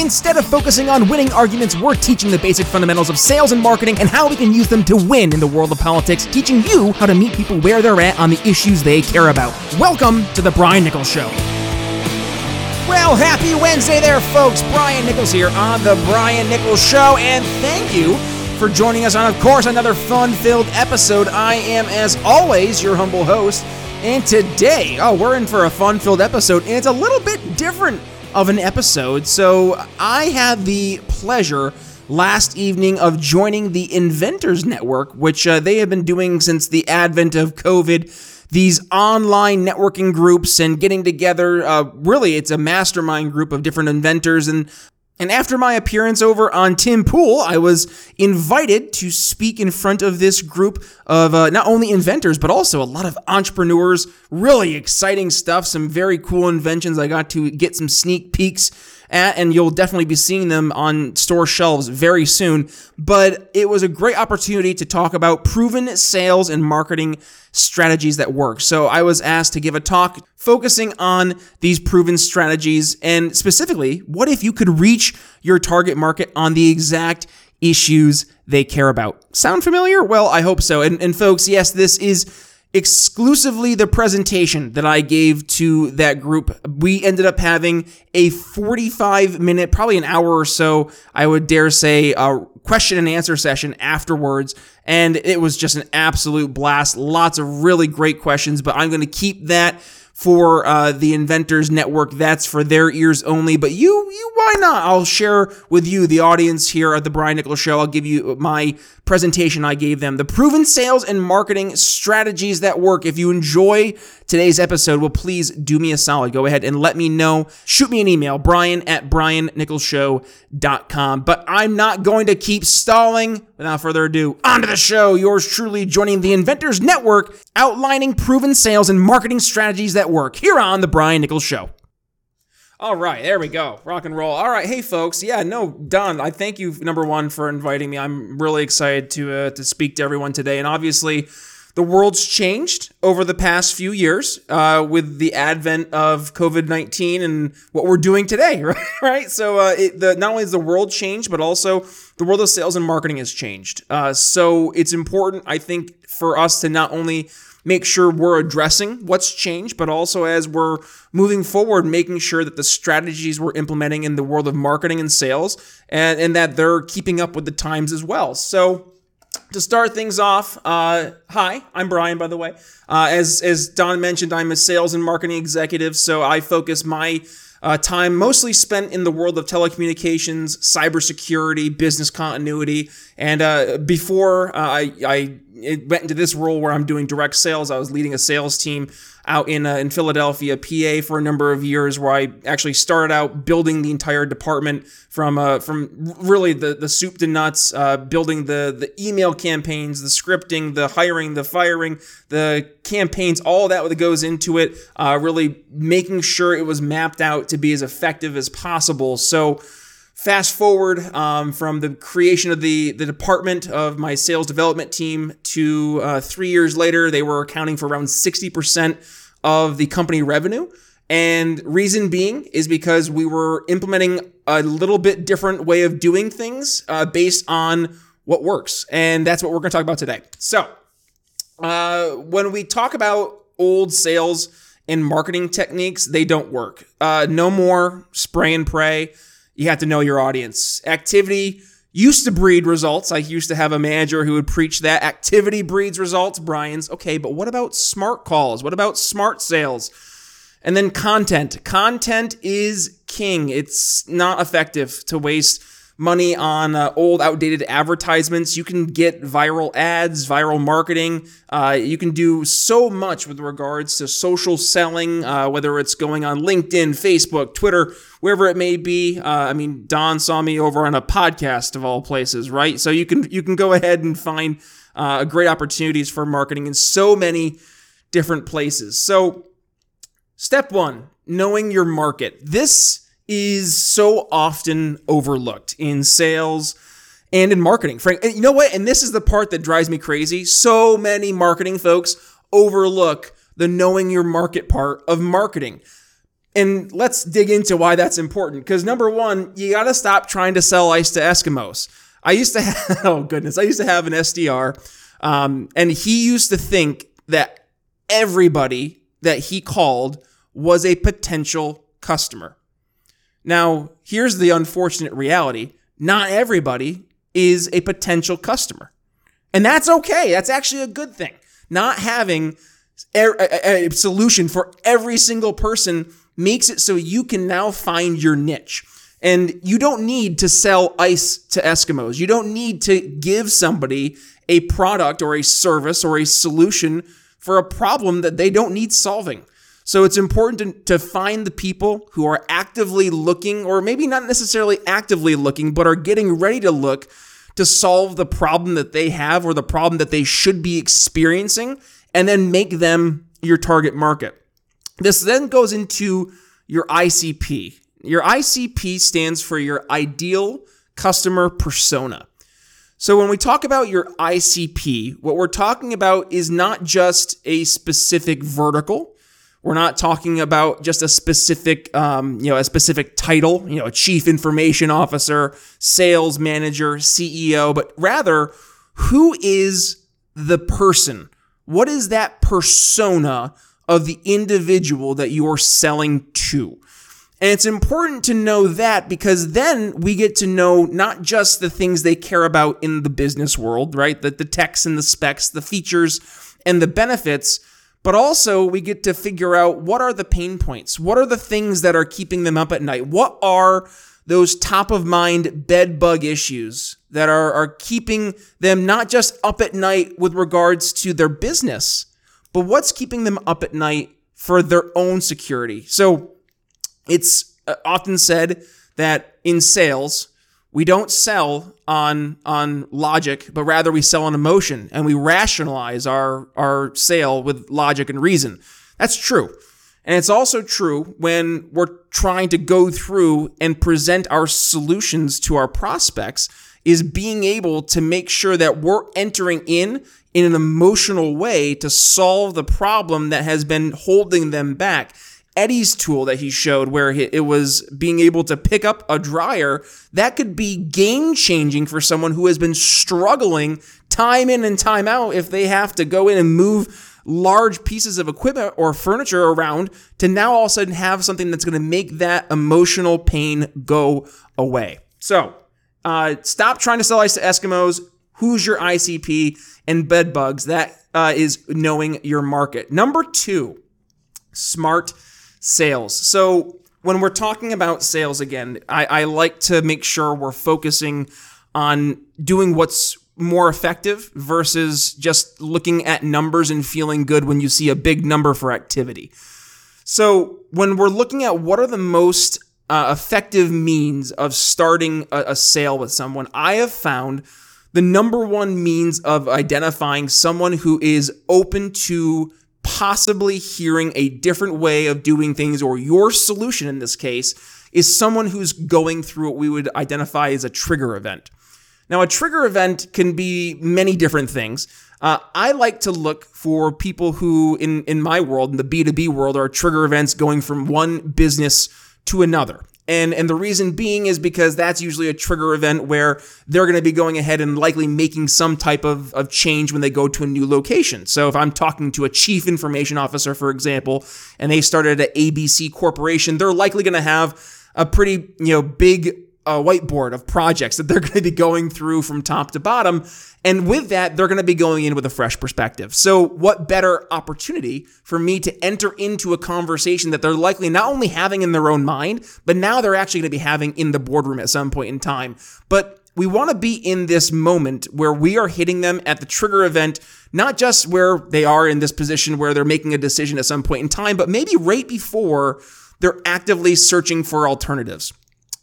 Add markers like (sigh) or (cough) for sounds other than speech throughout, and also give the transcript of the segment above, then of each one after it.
Instead of focusing on winning arguments, we're teaching the basic fundamentals of sales and marketing and how we can use them to win in the world of politics, teaching you how to meet people where they're at on the issues they care about. Welcome to The Brian Nichols Show. Well, happy Wednesday there, folks. Brian Nichols here on The Brian Nichols Show, and thank you for joining us on, of course, another fun filled episode. I am, as always, your humble host. And today, oh, we're in for a fun filled episode, and it's a little bit different of an episode. So, I had the pleasure last evening of joining the Inventors Network, which uh, they have been doing since the advent of COVID. These online networking groups and getting together. Uh, really, it's a mastermind group of different inventors. And and after my appearance over on Tim Pool, I was invited to speak in front of this group of uh, not only inventors, but also a lot of entrepreneurs. Really exciting stuff, some very cool inventions. I got to get some sneak peeks at, and you'll definitely be seeing them on store shelves very soon. But it was a great opportunity to talk about proven sales and marketing strategies that work. So I was asked to give a talk focusing on these proven strategies and specifically, what if you could reach your target market on the exact issues they care about? Sound familiar? Well, I hope so. And, and folks, yes, this is exclusively the presentation that I gave to that group. We ended up having a 45 minute, probably an hour or so, I would dare say, a question and answer session afterwards. And it was just an absolute blast. Lots of really great questions, but I'm going to keep that for uh, the Inventors Network. That's for their ears only. But you, you, why not? I'll share with you, the audience here at the Brian Nichols Show. I'll give you my presentation I gave them. The proven sales and marketing strategies that work. If you enjoy today's episode, well, please do me a solid. Go ahead and let me know. Shoot me an email, brian at briannicholsshow.com. But I'm not going to keep stalling. Without further ado, on to the show. Yours truly joining the Inventors Network, outlining proven sales and marketing strategies that work here on The Brian Nichols Show. All right, there we go. Rock and roll. All right, hey folks. Yeah, no, Don, I thank you number one for inviting me. I'm really excited to uh, to speak to everyone today. And obviously, the world's changed over the past few years uh, with the advent of COVID nineteen and what we're doing today, (laughs) right? right? So, uh, it, the, not only has the world changed, but also the world of sales and marketing has changed. Uh, so, it's important, I think, for us to not only make sure we're addressing what's changed, but also as we're moving forward, making sure that the strategies we're implementing in the world of marketing and sales and, and that they're keeping up with the times as well. So, to start things off, uh, hi, I'm Brian, by the way. Uh, as, as Don mentioned, I'm a sales and marketing executive, so I focus my uh, time mostly spent in the world of telecommunications, cybersecurity, business continuity, and uh, before uh, I, I went into this role where I'm doing direct sales, I was leading a sales team out in uh, in Philadelphia, PA, for a number of years, where I actually started out building the entire department from uh, from really the the soup to nuts, uh, building the the email campaigns, the scripting, the hiring, the firing, the campaigns, all that that goes into it. Uh, really making sure it was mapped out to be as effective as possible. So. Fast forward um, from the creation of the, the department of my sales development team to uh, three years later, they were accounting for around 60% of the company revenue. And reason being is because we were implementing a little bit different way of doing things uh, based on what works. And that's what we're going to talk about today. So, uh, when we talk about old sales and marketing techniques, they don't work. Uh, no more spray and pray you have to know your audience. Activity used to breed results. I used to have a manager who would preach that activity breeds results. Brian's okay, but what about smart calls? What about smart sales? And then content. Content is king. It's not effective to waste money on uh, old, outdated advertisements. You can get viral ads, viral marketing. Uh, you can do so much with regards to social selling, uh, whether it's going on LinkedIn, Facebook, Twitter, wherever it may be. Uh, I mean, Don saw me over on a podcast of all places, right? So you can you can go ahead and find uh, great opportunities for marketing in so many different places. So, step one: knowing your market. This is so often overlooked in sales and in marketing. Frank, you know what? And this is the part that drives me crazy. So many marketing folks overlook the knowing your market part of marketing. And let's dig into why that's important. Because number one, you got to stop trying to sell ice to Eskimos. I used to (laughs) have, oh goodness, I used to have an SDR, um, and he used to think that everybody that he called was a potential customer. Now, here's the unfortunate reality not everybody is a potential customer. And that's okay. That's actually a good thing. Not having a, solution for every single person makes it so you can now find your niche. And you don't need to sell ice to Eskimos. You don't need to give somebody a product or a service or a solution for a problem that they don't need solving. So it's important to, to find the people who are actively looking, or maybe not necessarily actively looking, but are getting ready to look to solve the problem that they have or the problem that they should be experiencing, and then make them your target market. This then goes into your ICP. Your ICP stands for your ideal customer persona. So when we talk about your ICP, what we're talking about is not just a specific vertical. We're not talking about just a specific, um, you know, a specific title, you know, a chief information officer, sales manager, CEO, but rather, who is the person? What is that persona of the individual that you are selling to? And it's important to know that because then we get to know not just the things they care about in the business world, right? The, the techs and the specs, the features and the benefits, but also we get to figure out what are the pain points? What are the things that are keeping them up at night? What are those top of mind bed bug issues that are, are keeping them not just up at night with regards to their business, but what's keeping them up at night for their own security? So it's uh, often said that in sales, we don't sell on on logic, but rather we sell on emotion and we rationalize our our sale with logic and reason. That's true. And it's also true when we're trying to go through and present our solutions to our prospects is being able to make sure that we're entering in in an emotional way to solve the problem that has been holding them back Eddie's tool that he showed, where it was being able to pick up a dryer, that could be game changing for someone who has been struggling time in and time out if they have to go in and move large pieces of equipment or furniture around to now all of a sudden have something that's going to make that emotional pain go away. So, uh, stop trying to sell ice to Eskimos. Who's your ICP and bed bugs? That uh, is knowing your market. Number two, smart sales. So when we're talking about sales again, I, I like to make sure we're focusing on doing what's more effective versus just looking at numbers and feeling good when you see a big number for activity. So when we're looking at what are the most uh, effective means of starting a, a sale with someone, I have found the number one means of identifying someone who is open to possibly hearing a different way of doing things, or your solution in this case, is someone who's going through what we would identify as a trigger event. Now, a trigger event can be many different things. Uh, I like to look for people who, in, in my world, in the B2B world, are trigger events going from one business to another. And, and the reason being is because that's usually a trigger event where they're going to be going ahead and likely making some type of, of change when they go to a new location. So if I'm talking to a chief information officer, for example, and they started at ABC Corporation, they're likely going to have a pretty, you know, big a whiteboard of projects that they're (laughs) going to be going through from top to bottom. And with that, they're going to be going in with a fresh perspective. So, what better opportunity for me to enter into a conversation that they're likely not only having in their own mind, but now they're actually going to be having in the boardroom at some point in time. But we want to be in this moment where we are hitting them at the trigger event, not just where they are in this position where they're making a decision at some point in time, but maybe right before they're actively searching for alternatives.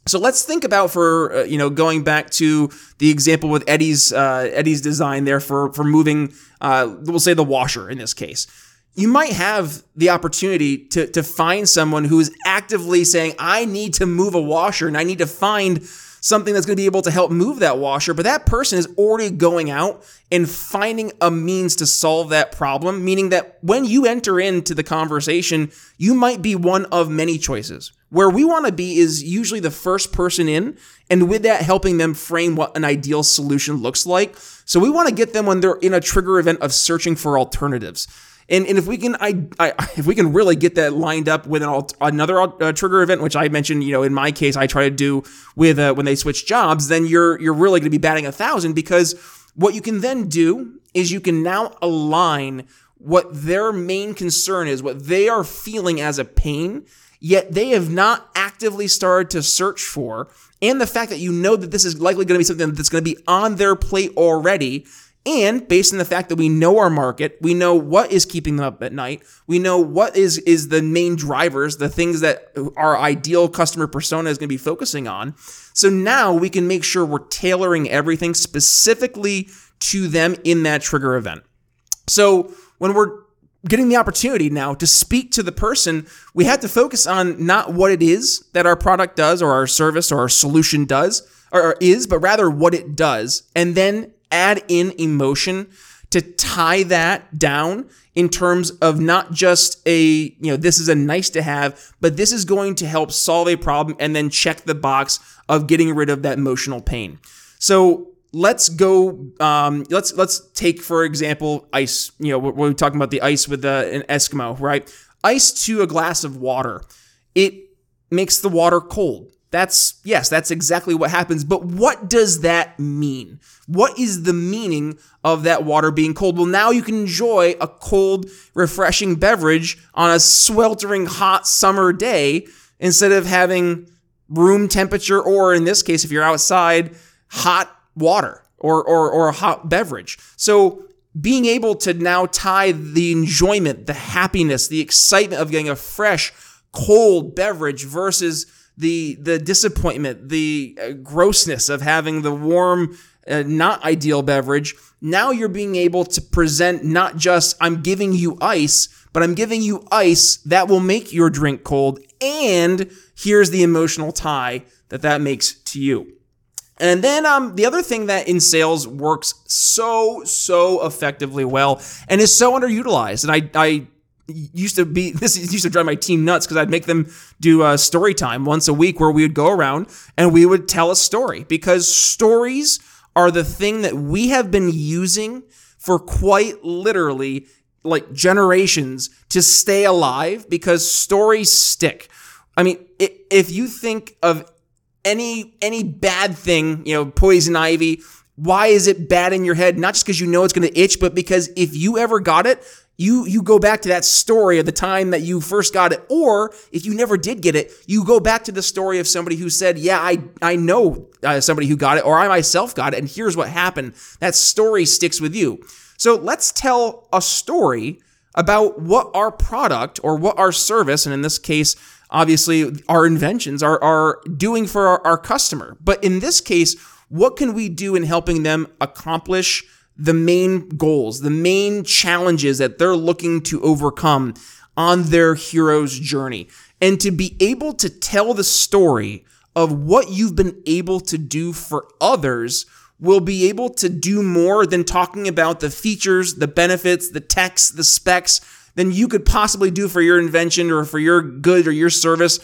So let's think about for uh, you know going back to the example with Eddie's uh, Eddie's design there for for moving uh, we'll say the washer in this case. You might have the opportunity to to find someone who is actively saying I need to move a washer and I need to find something that's going to be able to help move that washer, but that person is already going out and finding a means to solve that problem, meaning that when you enter into the conversation, you might be one of many choices. Where we want to be is usually the first person in, and with that, helping them frame what an ideal solution looks like. So we want to get them when they're in a trigger event of searching for alternatives. And, and if we can I, I if we can really get that lined up with an alt, another uh, trigger event, which I mentioned, you know, in my case, I try to do with uh, when they switch jobs, then you're you're really going to be batting a thousand because what you can then do is you can now align what their main concern is, what they are feeling as a pain, yet they have not actively started to search for, and the fact that you know that this is likely going to be something that's going to be on their plate already and based on the fact that we know our market, we know what is keeping them up at night, we know what is is the main drivers, the things that our ideal customer persona is going to be focusing on. So now we can make sure we're tailoring everything specifically to them in that trigger event. So when we're getting the opportunity now to speak to the person, we have to focus on not what it is that our product does or our service or our solution does or is, but rather what it does. And then add in emotion to tie that down in terms of not just a, you know, this is a nice to have, but this is going to help solve a problem and then check the box of getting rid of that emotional pain. So let's go. Um, let's let's take for example ice. You know, we're, talking about the ice with the, an Eskimo, right? Ice to a glass of water. It makes the water cold. That's, yes, that's exactly what happens. But what does that mean? What is the meaning of that water being cold? Well, now you can enjoy a cold, refreshing beverage on a sweltering hot summer day instead of having room temperature, or in this case, if you're outside, hot water or, or, or a hot beverage. So being able to now tie the enjoyment, the happiness, the excitement of getting a fresh, cold beverage versus the the disappointment, the uh, grossness of having the warm, uh, not ideal beverage. Now you're being able to present not just I'm giving you ice, but I'm giving you ice that will make your drink cold, and here's the emotional tie that that makes to you. And then um, the other thing that in sales works so so effectively well and is so underutilized, and I I used to be (laughs) this used to drive my team nuts because I'd make them do a story time once a week where we would go around and we would tell a story because stories are the thing that we have been using for quite literally like generations to stay alive because stories stick. I mean, if you think of any any bad thing, you know, poison ivy, why is it bad in your head? Not just because you know it's going to itch, but because if you ever got it, you you go back to that story of the time that you first got it. Or if you never did get it you go back to the story of somebody who said yeah i i know uh, somebody who got it or i myself got it and here's what happened. That story sticks with you. So let's tell a story about what our product or what our service and in this case obviously our inventions are are doing for our, our customer but in this case what can we do in helping them accomplish the main goals, the main challenges that they're looking to overcome on their hero's journey. And to be able to tell the story of what you've been able to do for others will be able to do more than talking about the features, the benefits, the techs, the specs than you could possibly do for your invention or for your good or your service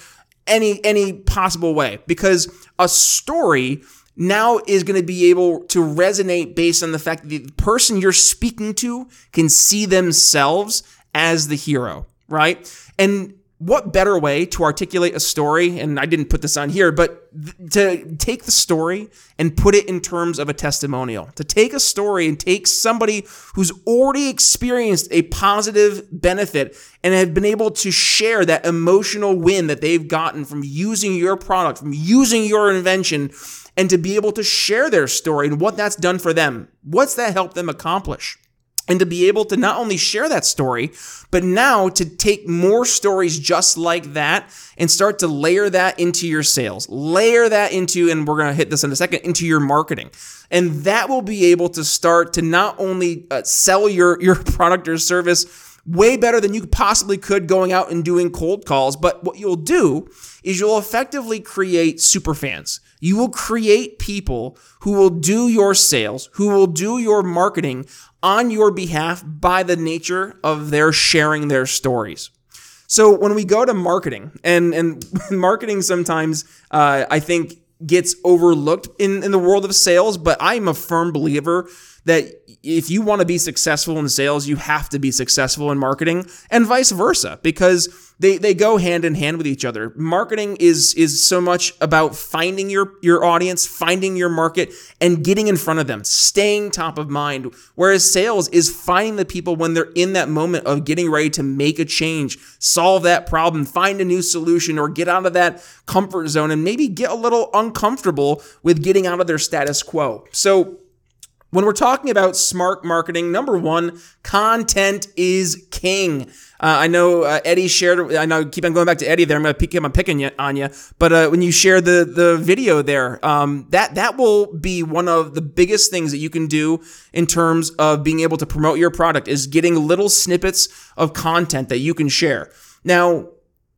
any any possible way because a story now is going to be able to resonate based on the fact that the person you're speaking to can see themselves as the hero, right? And what better way to articulate a story? And I didn't put this on here, but th- to take the story and put it in terms of a testimonial, to take a story and take somebody who's already experienced a positive benefit and have been able to share that emotional win that they've gotten from using your product, from using your invention and to be able to share their story and what that's done for them. What's that helped them accomplish? And to be able to not only share that story, but now to take more stories just like that and start to layer that into your sales, layer that into, and we're going to hit this in a second, into your marketing. And that will be able to start to not only uh, sell your, your (laughs) product or service way better than you possibly could going out and doing cold calls. But what you'll do is you'll effectively create super fans. You will create people who will do your sales, who will do your marketing on your behalf by the nature of their sharing their stories. So when we go to marketing, and and (laughs) marketing sometimes uh, I think gets overlooked in in the world of sales, but I'm a firm believer that if you want to be successful in sales, you have to be successful in marketing and vice versa because they, they go hand in hand with each other. Marketing is is so much about finding your your audience, finding your market and getting in front of them, staying top of mind. Whereas sales is finding the people when they're in that moment of getting ready to make a change, solve that problem, find a new solution or get out of that comfort zone and maybe get a little uncomfortable with getting out of their status quo. So when we're talking about smart marketing, number one, content is king. Uh, I know uh, Eddie shared. I know keep on going back to Eddie there. I'm gonna keep on picking you, on you. But uh, when you share the the video there, um, that that will be one of the biggest things that you can do in terms of being able to promote your product is getting little snippets of content that you can share. Now,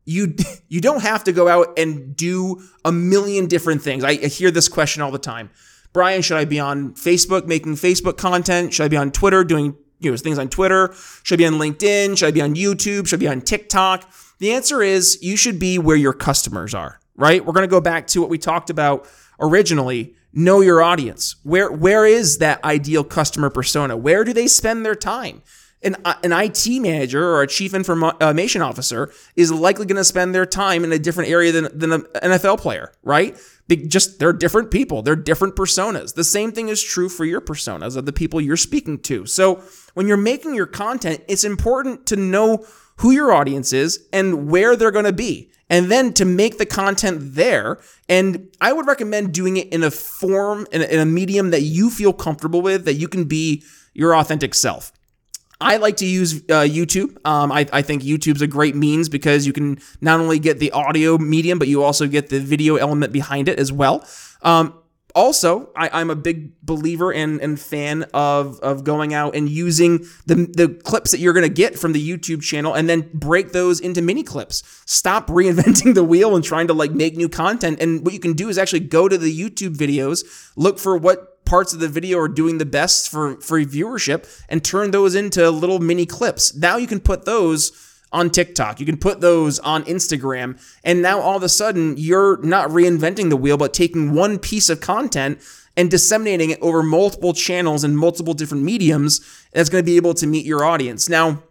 you (laughs) you don't have to go out and do a million different things. I, I hear this question all the time. Brian, should I be on Facebook making Facebook content? Should I be on Twitter doing you know things on Twitter? Should I be on LinkedIn? Should I be on YouTube? Should I be on TikTok? The answer is you should be where your customers are, right? We're going to go back to what we talked about originally. Know your audience. Where where is that ideal customer persona? Where do they spend their time? An, uh, an IT manager or a chief information officer is likely going to spend their time in a different area than, than an NFL player, right? just they're different people, they're different personas. The same thing is true for your personas of the people you're speaking to. So when you're making your content, it's important to know who your audience is and where they're going to be. And then to make the content there. And I would recommend doing it in a form, in a, in a medium that you feel comfortable with, that you can be your authentic self. I like to use uh, YouTube. Um, I, I, think YouTube's a great means because you can not only get the audio medium, but you also get the video element behind it as well. Um, also, I, am a big believer and, and fan of, of going out and using the, the clips that you're going to get from the YouTube channel and then break those into mini clips. Stop (laughs) reinventing the wheel and trying to like make new content. And what you can do is actually go to the YouTube videos, look for what parts of the video are doing the best for, for viewership and turn those into little mini clips. Now you can put those on TikTok. You can put those on Instagram. And now all of a sudden, you're not reinventing the wheel, but taking one piece of content and disseminating it over multiple channels and multiple different mediums that's going to be able to meet your audience. Now,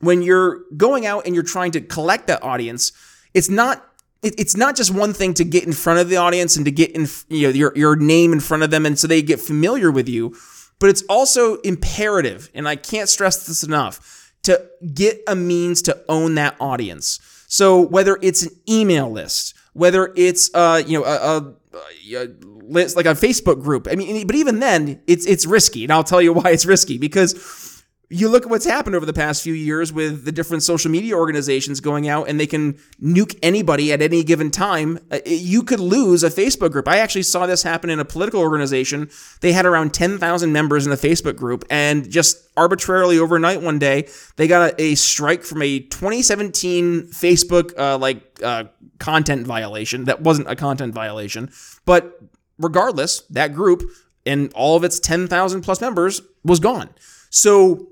when you're going out and you're trying to collect that audience, it's not it's not just one thing to get in front of the audience and to get in you know your your name in front of them and so they get familiar with you, but it's also imperative, and I can't stress this enough, to get a means to own that audience. So whether it's an email list, whether it's uh you know a, a, a list like a Facebook group, I mean, but even then, it's it's risky, and I'll tell you (laughs) why it's risky because you look at what's happened over the past few years with the different social media organizations going out and they can nuke anybody at any given time. Uh, you could lose a Facebook group. I actually saw this happen in a political organization. They had around 10,000 members in the Facebook group and just arbitrarily overnight one day, they got a, a strike from a 2017 Facebook uh, like uh, content violation. That wasn't a content violation, but regardless, that group and all of its 10,000 plus members was gone. So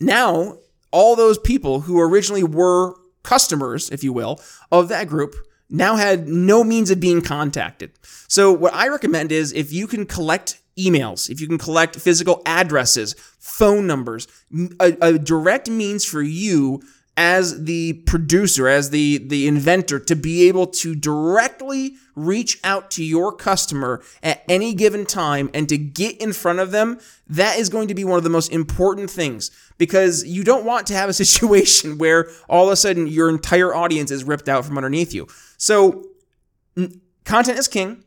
now, all those people who originally were customers, if you will, of that group now had no means of being contacted. So, what I recommend is if you can collect emails, if you can collect physical addresses, phone numbers, a, a direct means for you as the producer, as the, the inventor, to be able to directly reach out to your customer at any given time and to get in front of them, that is going to be one of the most important things because you don't want to have a (laughs) situation where all of a sudden your entire audience is ripped out from underneath you. So, content is king.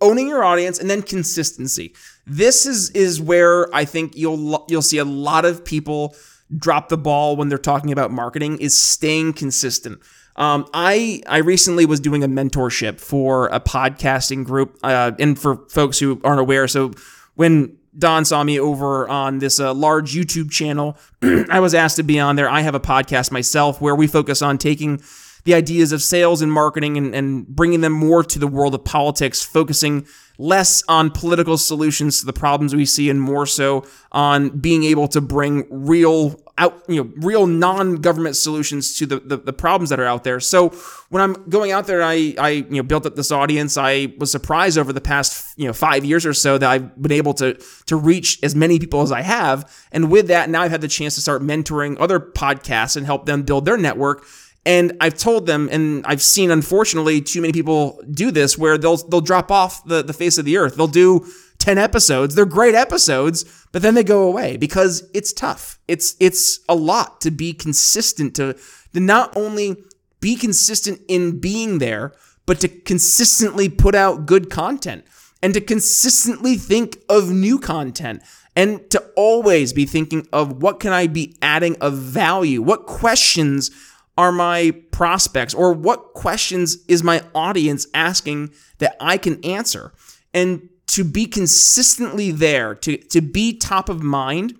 Owning your audience and then consistency. This is is where I think you'll you'll see a lot of people drop the ball when they're talking about marketing is staying consistent. Um, I I recently was doing a mentorship for a podcasting group, uh, and for folks who aren't aware, so when Don saw me over on this uh, large YouTube channel. (clears throat) I was asked to be on there. I have a podcast myself where we focus on taking the ideas of sales and marketing and, and bringing them more to the world of politics, focusing less on political solutions to the problems we see and more so on being able to bring real out you know real non-government solutions to the, the, the problems that are out there. So when i'm going out there i i you know built up this audience. I was surprised over the past you know five years or so that i've been able to to reach as many people as i have. And with that now i've had the chance to start mentoring other podcasts and help them build their network and I've told them, and I've seen unfortunately too many people do this, where they'll they'll drop off the, the face of the earth. They'll do 10 episodes. They're great episodes, but then they go away because it's tough. It's it's a lot to be consistent to to not only be consistent in being there, but to consistently put out good content and to consistently think of new content and to always be thinking of what can I be adding of value? What questions are my prospects or what questions is my audience asking that I can answer? And to be consistently there, to, to be top of mind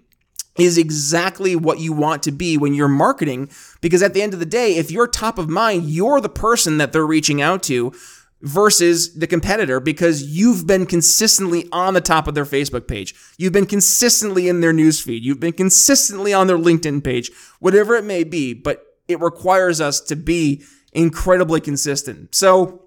is exactly what you want to be when you're marketing. Because at the end of the day, if you're top of mind, you're the person that they're reaching out to versus the competitor because you've been consistently on the top of their Facebook page. You've been consistently in their newsfeed. You've been consistently on their LinkedIn page, whatever it may be. But it requires us to be incredibly consistent. So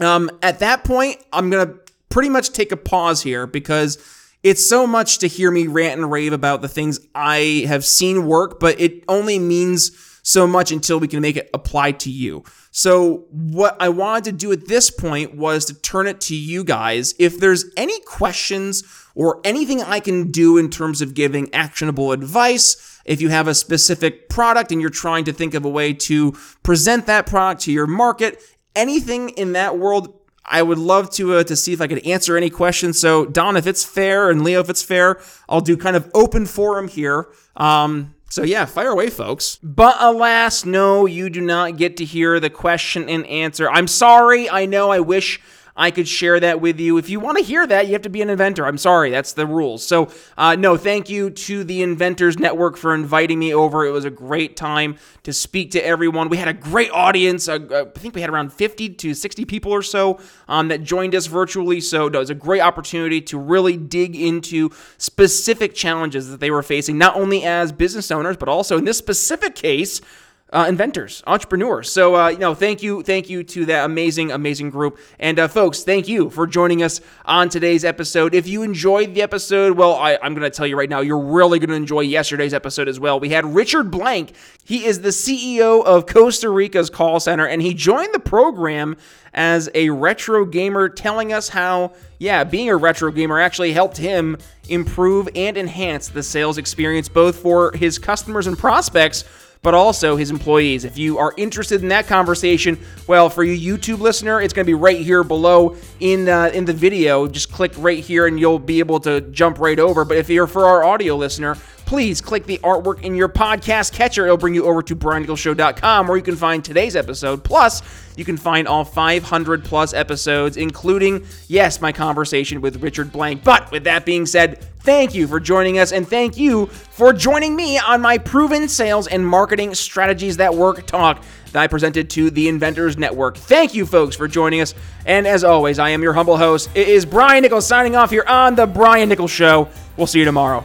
um, at that point, I'm going to pretty much take a pause here because it's so much to hear me rant and rave about the things I have seen work, but it only means so much until we can make it apply to you. So, what I wanted to do at this point was to turn it to you guys. If there's any questions or anything I can do in terms of giving actionable advice, if you have a specific product and you're trying to think of a way to present that product to your market, anything in that world, I would love to uh, to see if I could answer any questions. So Don, if it's fair, and Leo, if it's fair, I'll do kind of open forum here. Um, so yeah, fire away, folks. But alas, no, you do not get to hear the question and answer. I'm sorry. I know. I wish I could share that with you. If you want to hear that, you have to be an inventor. I'm sorry, that's the rules. So, uh, no, thank you to the Inventors Network for inviting me over. It was a great time to speak to everyone. We had a great audience. Uh, uh I think we had around 50 to 60 people or so um, that joined us virtually. So, no, it was a great opportunity to really dig into specific challenges that they were facing, not only as business owners, but also in this specific case, uh, inventors, entrepreneurs. So, uh, you know, thank you, thank you to that amazing, amazing group. And uh, folks, thank you for joining us on today's episode. If you enjoyed the episode, well, I, am going to tell you right now, you're really going to enjoy yesterday's episode as well. We had Richard Blank. He is the CEO of Costa Rica's call center, and he joined the program as a retro gamer, telling us how, yeah, being a retro gamer actually helped him improve and enhance the sales experience, both for his customers and prospects but also his employees. If you are interested in that conversation, well, for you YouTube listener, it's going to be right here below in uh, in the video. Just click right here and you'll be able to jump right over. But if you're for our audio listener, please click the artwork in your podcast catcher. It'll bring you over to briannicholsshow.com where you can find today's episode. Plus, you can find all 500 plus episodes, including, yes, my conversation with Richard Blank. But with that being said, thank you for joining us and thank you for joining me on my proven sales and marketing strategies that work talk that I presented to the Inventors Network. Thank you, folks, for joining us. And as always, I am your humble host. It is Brian Nichols signing off here on The Brian Nichols Show. We'll see you tomorrow.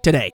today.